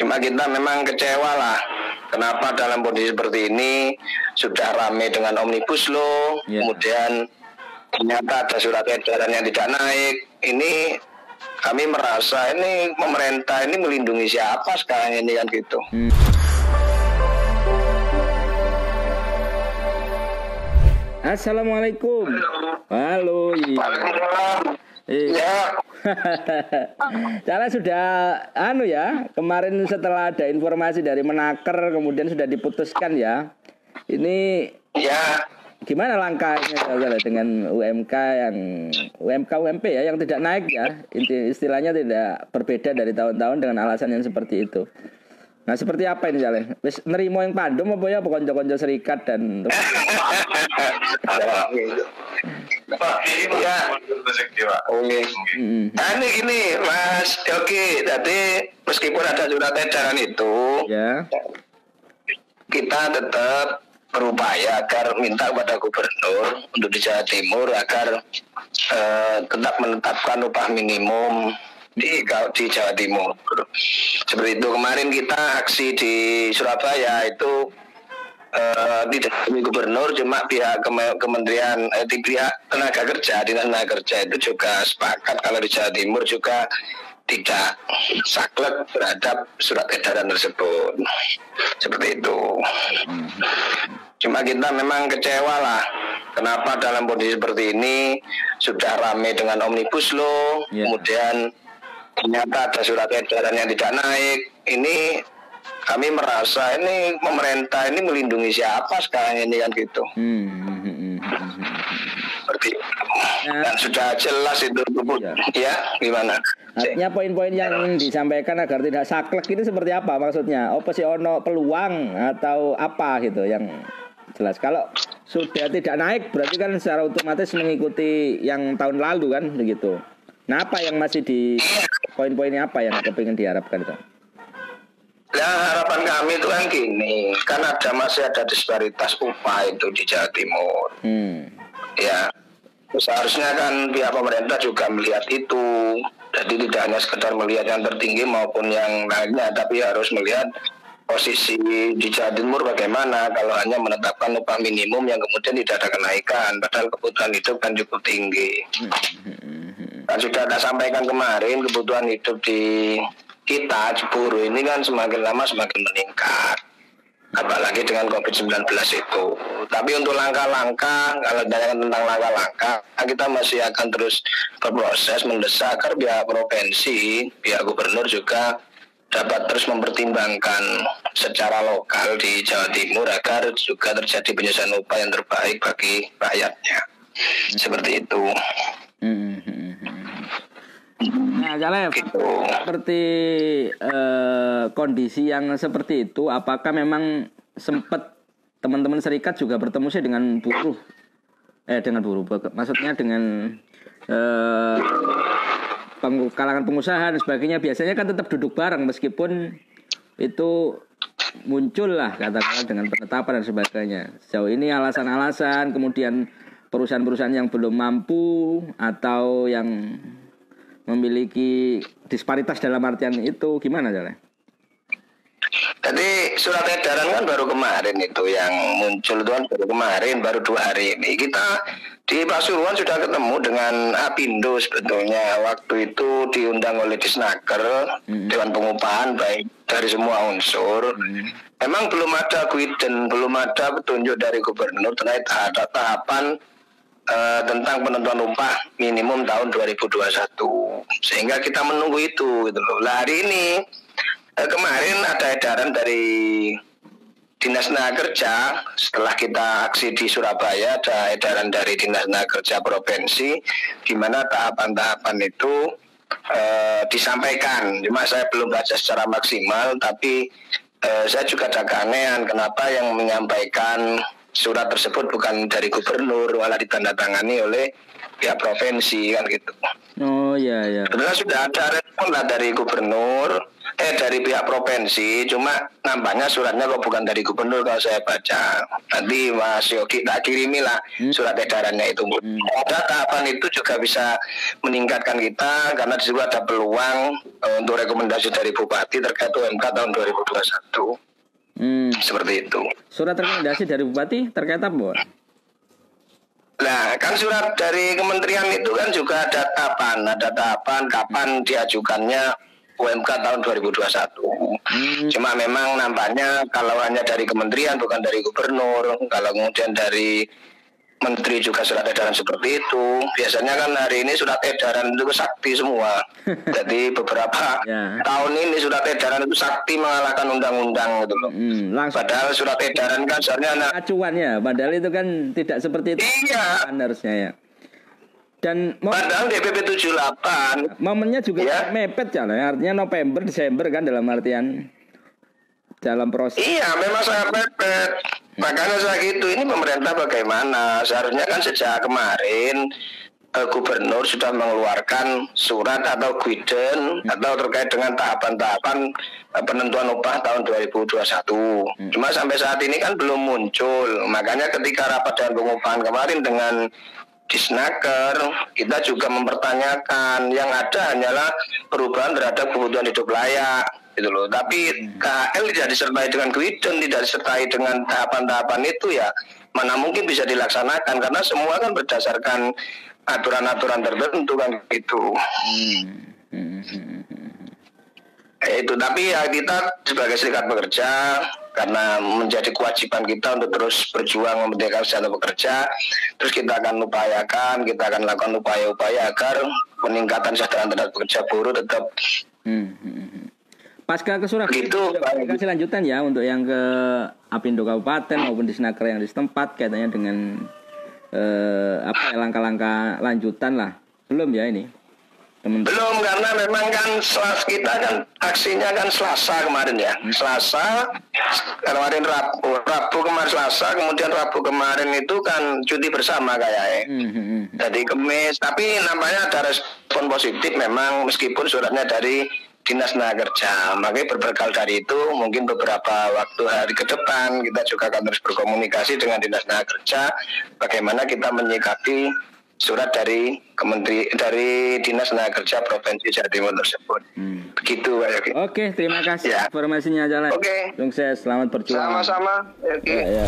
Cuma kita memang kecewa lah. Kenapa dalam kondisi seperti ini sudah ramai dengan omnibus law, Ya. kemudian ternyata ada surat edaran yang tidak naik. Ini kami merasa ini pemerintah ini melindungi siapa sekarang ini kan gitu. Hmm. Assalamualaikum. Halo. Iya. Waalaikumsalam. Eh. Ya, Cara sudah anu ya, kemarin setelah ada informasi dari Menaker kemudian sudah diputuskan ya. Ini ya, gimana langkahnya Cara, dengan UMK yang UMK UMP ya yang tidak naik ya. Inti istilahnya tidak berbeda dari tahun-tahun dengan alasan yang seperti itu. Nah, seperti apa ini Jale? Wis nerimo yang pandum apa ya konco-konco serikat dan ya. Oke. Hmm, Nah, ini gini, Mas. Oke, jadi meskipun ada surat edaran itu, ya. kita tetap berupaya agar minta kepada gubernur untuk di Jawa Timur agar eh, tetap menetapkan upah minimum di di Jawa Timur. Seperti itu kemarin kita aksi di Surabaya itu eh, tidak dari gubernur cuma pihak Keme- kementerian eh, di pihak tenaga kerja dinas tenaga kerja itu juga sepakat kalau di Jawa Timur juga tidak saklek terhadap surat edaran tersebut. Seperti itu. Cuma kita memang kecewa lah kenapa dalam kondisi seperti ini sudah ramai dengan omnibus law Ya. kemudian ternyata ada surat edaran yang tidak naik. Ini kami merasa ini pemerintah ini melindungi siapa sekarang ini kan gitu Hmm, hmm, hmm, hmm, seperti itu. Ya. dan sudah jelas itu Ya. ya gimana Artinya poin-poin yang disampaikan agar tidak saklek ini seperti apa maksudnya? Apa sih ono peluang atau apa gitu yang jelas? Kalau sudah tidak naik berarti kan secara otomatis mengikuti yang tahun lalu kan begitu. Nah apa yang masih di poin-poinnya apa yang kepingin diharapkan itu? Ya harapan kami itu kan gini, kan ada masih ada disparitas upah itu di Jawa Timur. Hmm. Ya, seharusnya kan pihak pemerintah juga melihat itu. Jadi tidak hanya sekedar melihat yang tertinggi maupun yang lainnya, tapi harus melihat posisi di Jawa Timur bagaimana kalau hanya menetapkan upah minimum yang kemudian tidak ada kenaikan, padahal kebutuhan hidup kan cukup tinggi. Kan sudah ada sampaikan kemarin kebutuhan hidup di kita Ciburu ini kan semakin lama semakin meningkat apalagi dengan COVID-19 itu. Tapi untuk langkah-langkah, kalau ditanya tentang langkah-langkah, kita masih akan terus berproses mendesak agar pihak provinsi, pihak gubernur juga dapat terus mempertimbangkan secara lokal di Jawa Timur agar juga terjadi penyelesaian upah yang terbaik bagi rakyatnya. Seperti itu. Hmm. Nah, Jalef, Gitu. seperti eh, kondisi yang seperti itu, apakah memang sempat teman-teman serikat juga bertemu sih dengan buruh? Eh, dengan buruh, maksudnya dengan eh, peng- kalangan pengusaha dan sebagainya. Biasanya kan tetap duduk bareng meskipun itu muncul lah katakanlah dengan penetapan dan sebagainya. Sejauh ini alasan-alasan, kemudian perusahaan-perusahaan yang belum mampu atau yang memiliki disparitas dalam artian itu gimana Jale? Jadi surat edaran kan baru kemarin itu yang muncul itu kan baru kemarin, baru dua hari ini. Kita di Pasuruan sudah ketemu dengan Apindo sebetulnya. Waktu itu diundang oleh Disnaker, Dewan Pengupahan baik dari semua unsur. Memang belum ada guidance, belum ada petunjuk dari gubernur terkait ada tahapan eh, tentang penentuan upah minimum tahun 2021. Sehingga kita menunggu itu gitu loh. Lah hari ini eh, kemarin ada edaran dari Dinas Tenaga Kerja setelah kita aksi di Surabaya ada edaran dari Dinas Tenaga Kerja Provinsi di mana tahapan-tahapan itu eh, disampaikan. Cuma saya belum baca secara maksimal tapi eh, saya juga ada keanehan kenapa yang menyampaikan surat tersebut bukan dari gubernur malah ditandatangani oleh pihak provinsi kan gitu. Oh iya iya. Sebenarnya sudah ada respon lah dari gubernur, eh dari pihak provinsi, cuma nampaknya suratnya kok bukan dari gubernur kalau saya baca. Nanti Mas Yogi tak kirimi lah Hmm. surat edarannya itu. Ada tahapan itu juga bisa meningkatkan kita karena di situ ada peluang eh, untuk rekomendasi dari Bupati terkait UMK tahun 2021. Hmm. Seperti itu. Surat rekomendasi dari bupati terkait apa? Bor? Nah, kan surat dari kementerian itu kan juga ada tahapan, ada tahapan kapan diajukannya UMK tahun 2021. Hmm. Cuma memang nampaknya kalau hanya dari kementerian bukan dari gubernur, kalau kemudian dari menteri juga surat edaran seperti itu. Biasanya kan hari ini surat edaran itu sakti semua. Jadi beberapa Ya. tahun ini surat edaran itu sakti mengalahkan undang-undang gitu loh. Hmm, langsung Padahal surat edaran kan seharusnya anak acuan ya, padahal itu kan tidak seperti itu Iya. harusnya ya. Dan mo- Padahal DPP 78 momennya juga Ya. mepet ya, artinya November Desember kan dalam artian dalam proses. Iya, memang sangat mepet. Makanya saya gitu, ini pemerintah bagaimana? Seharusnya kan sejak kemarin eh, gubernur sudah mengeluarkan surat atau guidance atau terkait dengan tahapan-tahapan eh, penentuan upah tahun 2021. Cuma sampai saat ini kan belum muncul. Makanya ketika rapat dengan pengupahan kemarin dengan Disnaker, kita juga mempertanyakan yang ada hanyalah perubahan terhadap kebutuhan hidup layak gitu loh. Tapi KL tidak disertai dengan guidance, tidak disertai dengan tahapan-tahapan itu ya mana mungkin bisa dilaksanakan karena semua kan berdasarkan aturan-aturan tertentu kan gitu. Hmm. Hmm, hmm, hmm. Eh, itu tapi ya kita sebagai serikat pekerja karena menjadi kewajiban kita untuk terus berjuang memerdekakan kesehatan pekerja terus kita akan upayakan kita akan lakukan upaya-upaya agar peningkatan kesejahteraan terhadap pekerja buruh tetap Hmm, hmm, hmm. Pasca ke Surabaya Pak. komunikasi lanjutan ya untuk yang ke Apindo Kabupaten maupun di Senaker yang di setempat kaitannya dengan eh, apa ya, langkah-langkah lanjutan lah. Belum ya ini. Teman belum karena memang kan selas kita kan aksinya kan Selasa kemarin ya Selasa kemarin Rabu Rabu kemarin Selasa kemudian Rabu kemarin itu kan cuti bersama kayaknya Hmm, hmm, hmm. Jadi kemis, tapi namanya ada respon positif memang meskipun suratnya dari Dinas Tenaga Kerja. Makanya berbekal dari itu mungkin beberapa waktu hari ke depan kita juga akan terus berkomunikasi dengan Dinas Tenaga Kerja bagaimana kita menyikapi surat dari Kementeri dari Dinas Tenaga Kerja Provinsi Jawa Timur tersebut. Hmm. Begitu Pak Yogi. Oke, terima kasih Ya. informasinya Jalan. Oke. Sukses, selamat berjuang. Sama-sama. Yogi. Ya, ya.